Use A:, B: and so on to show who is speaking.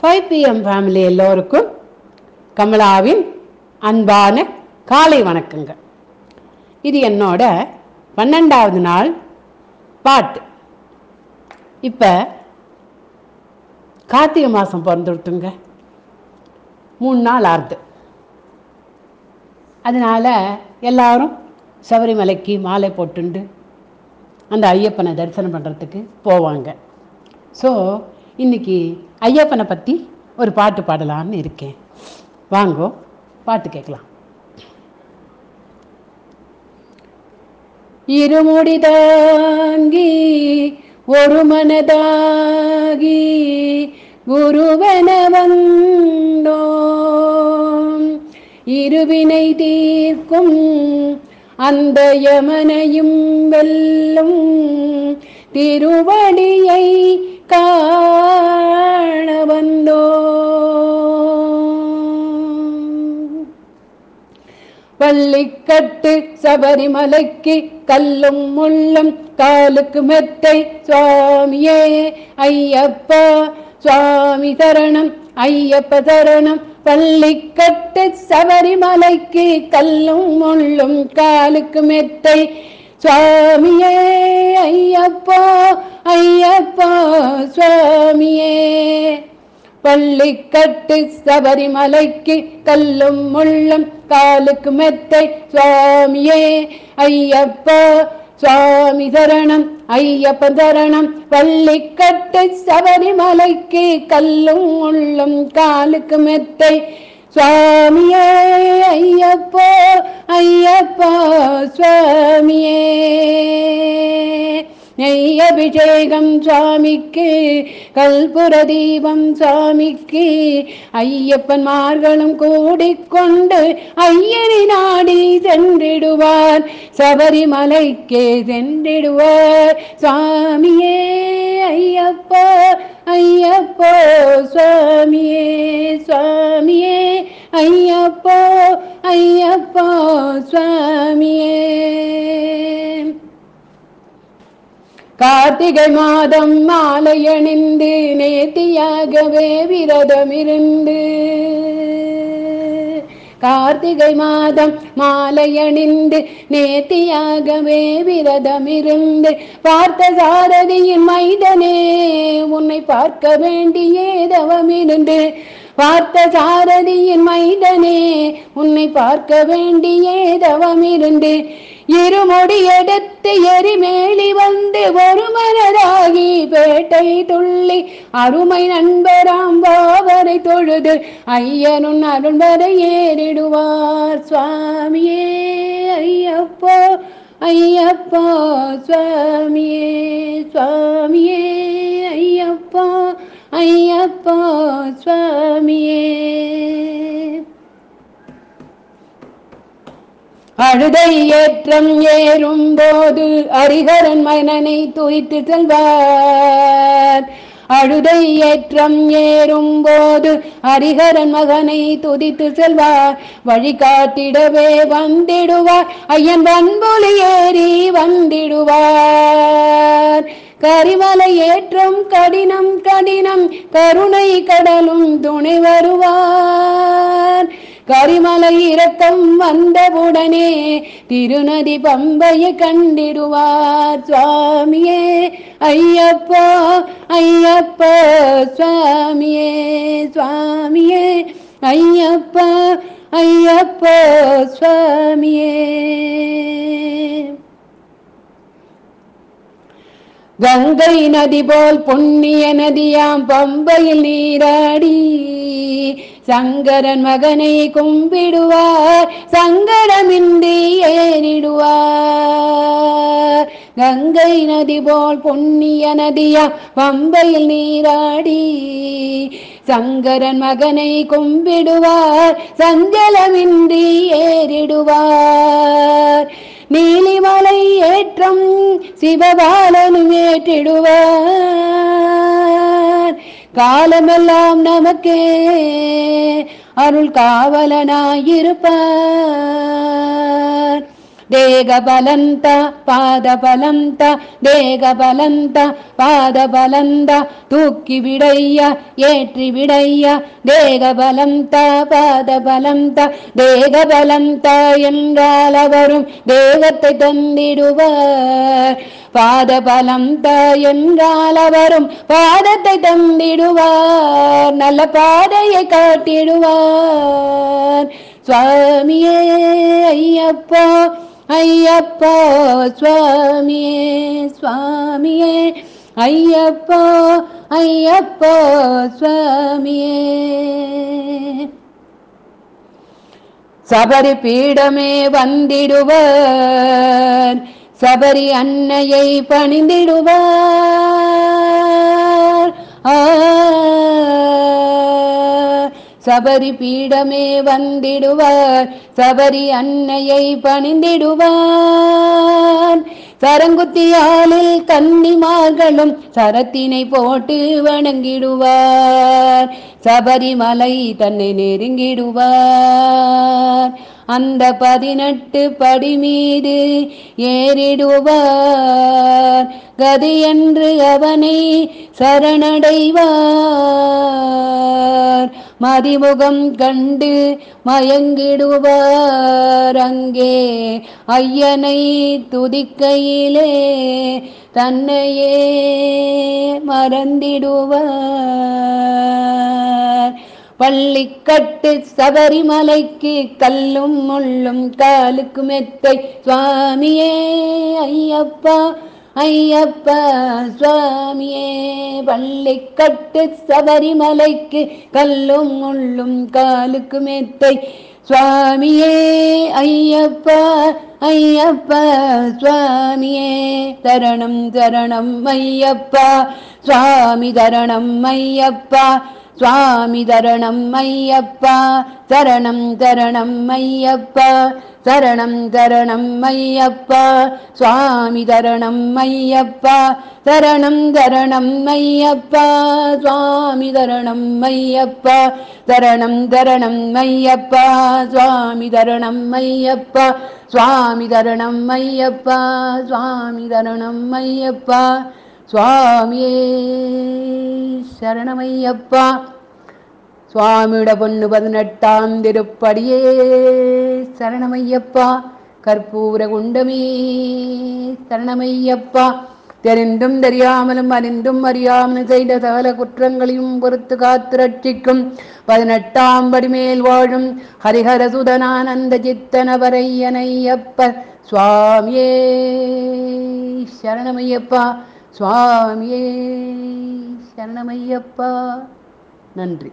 A: Five PM family எல்லோருக்கும் கமலாவின் அன்பான காலை வணக்கங்க இது என்னோட பன்னெண்டாவது நாள் பாட்டு. இப்போ கார்த்திகை மாதம் பிறந்துட்டுங்க மூணு நாள் ஆறுது. அதனால் எல்லாரும் சபரிமலைக்கு மாலை போட்டுண்டு அந்த ஐயப்பனை தரிசனம் பண்ணுறதுக்கு போவாங்க. ஸோ இன்னைக்கு ஐயப்பனை பற்றி ஒரு பாட்டு பாடலான்னு இருக்கேன். வாங்கோ பாட்டு கேட்கலாம். இருமுடி தாங்கி ஒரு மனதாகி குருவன வந்தோம். இருவினை தீர்க்கும் அந்த யமனையும் வெல்லும் திருவடியை காண வந்தோ பள்ளிக்கட்டு சபரிமலைக்கு கல்லும் முள்ளும் காலுக்கு மெத்தை சுவாமியே ஐயப்பா. சுவாமி தரணம் ஐயப்ப தரணம் பள்ளிக்கட்டு சபரிமலைக்கு கல்லும் முள்ளும் காலுக்கு மெத்தை சுவாமியே ஐயப்பா ஐயப்பா சுவாமியே. பள்ளிக்கட்டு சபரிமலைக்கு கல்லும் முள்ளும் காலுக்கு மெத்தை சுவாமியே ஐயப்பா சுவாமி தரணம் ஐயப்ப சரணம். பள்ளிக்கட்டு சபரிமலைக்கு கல்லும் முள்ளும் காலுக்கு மெத்தை சுவாமியே ஐயப்போ ஐயப்பா சுவாமியே. நெய் அபிஷேகம் சுவாமிக்கு கல்புர தீபம் சுவாமிக்கு ஐயப்பன்மார்களும் கூடிக்கொண்டு ஐயனை நாடி சென்றிடுவார். சபரிமலைக்கே சென்றிடுவார். சுவாமியே ஐயப்போ ஐயப்போ சுவாமியே சுவாமி ஐயப்போ ஐயப்போ சுவாமியே. கார்த்திகை மாதம் மாலை அணிந்து நேர்த்தியாகவே விரதமிருந்து. கார்த்திகை மாதம் மாலை அணிந்து நேர்த்தியாகவே விரதமிருந்து. பார்த்த சாரதியின் மைதனே உன்னை பார்க்க வேண்டியே தவமிருந்து. பார்த்த சாரதியின் மைதனே உன்னை பார்க்க வேண்டியே தவமிருந்து இருமுடி எடுத்து எரிமேலி வந்து ஒரு மனதாகி பேட்டை துள்ளி அருமை நண்பராம் பாவரை தொழுது ஐயனுன் அருண்வரை ஏறிடுவார். சுவாமியே ஐயப்போ ஐயப்போ சுவாமியே சுவாமியே ஐயப்போ. ஐயப்பா சுவாமியே. அழுதை ஏற்றம் ஏறும் போது அரிகரன் மனனை துய்த்து செல்வார். அழுதை ஏற்றம் ஏறும் போது ஹரிஹரன் மகனை துதித்து செல்வார். வழிகாட்டிடவே வந்திடுவார். ஐயன் வன்பொலி ஏறி வந்திடுவார். கரிமலை ஏற்றம் கடினம் கடினம். கருணை கடலும் துணை வருவார். கரிமலை இரக்கம் வந்தவுடனே திருநதி பம்பையை கண்டிடுவார் சுவாமியே. ஐயப்பா ஐயப்பா சுவாமியே சுவாமியே. ஐயப்பா ஐயப்பா சுவாமியே. கங்கை நதி போல் புண்ணிய நதியாம் பம்பையில் நீராடி சங்கரன் மகனை கும்பிடுவார் சங்கடமின்றி ஏறிடுவார். கங்கை நதி போல் பொன்னிய நதியா பம்பையில் நீராடி. சங்கரன் மகனை கும்பிடுவார் சஞ்சலமின்றி ஏறிடுவார். நீலிமலை ஏற்றம் சிவபாலனும் ஏற்றிடுவார். காலமெல்லாம் நமக்கே அருள் காவலனாயிருப்பார். தேகபலந்த பாதபலந்த தேகபலந்த பாதபலந்த தூக்கி விடையா ஏற்றி விடையா தேகபலந்த பாதபலந்த தேகபலந்த என்றால் அவரும் தேகத்தை தந்திடுவார். பாதபலந்த என்றால் அவரும் பாதத்தை தந்திடுவார். நல்ல பாதையை காட்டிடுவார். சுவாமியே ஐயப்பா ஐயப்பா சுவாமியே சுவாமியே. ஐயப்பா ஐயப்பா சுவாமியே. சபரி பீடமே வந்திடுவர் சபரி அன்னையை பணிந்திடுவார். ஆ, சபரி பீடமே வந்திடுவார். சபரி அன்னையை பணிந்திடுவார். சரங்குத்தியாலில் கன்னிமார்களும் சரத்தினை போட்டு வணங்கிடுவார். சபரிமலை தன்னை நெருங்கிடுவார். அந்த பதினெட்டு படி மீது ஏறிடுவார். கதி என்று அவனை சரணடைவார். மதிமுகம் கண்டு மயங்கிடுவார் அங்கே. ஐயனை துதிக்கையிலே தன்னையே மறந்திடுவார். பள்ளிக்கட்டு சபரிமலைக்கு கல்லும் முள்ளும் காலுக்கு மெத்தை. சுவாமியே ஐயப்பா ஐயப்ப சுவாமியே பள்ளி கட்டு சபரிமலைக்கு கல்லும் முள்ளும் காலுக்கு மேத்தை சுவாமியே ஐயப்பா ஐயப்பா சுவாமியே தரணம் தரணம் ஐயப்பா. சுவாமி தரணம் ஐயப்பா. சுவாமி தரணம் ஐயப்பா தரணம் தரணம் ஐயப்பா தரணம் தரணம் ஐயப்பா சுவாமி தரணம் ஐயப்பா தரணம் தரணம் ஐயப்பா சுவாமி தரணம் ஐயப்பா தரணம் தரணம் ஐயப்பா சுவாமி தரணம் ஐயப்பா சுவாமி தரணம் ஐயப்பா சுவாமி தரணம் ஐயப்பா. சுவாமியே சரணமையப்பா. சுவாமியோட பொண்ணு பதினெட்டாம் திருப்படியே சரணமையப்பா. கற்பூர குண்டமே சரணமையப்பா. தெரிந்தும் தெரியாமலும் அறிந்தும் அறியாமல் செய்த சகல குற்றங்களையும் பொறுத்து காத்து ரட்சிக்கும். பதினெட்டாம் படிமேல் வாழும் ஹரிஹர சுதனானந்த சித்தனவரையனையப்ப. சுவாமியே சரணமையப்பா. சுவாமியே சரணமையப்பா. நன்றி.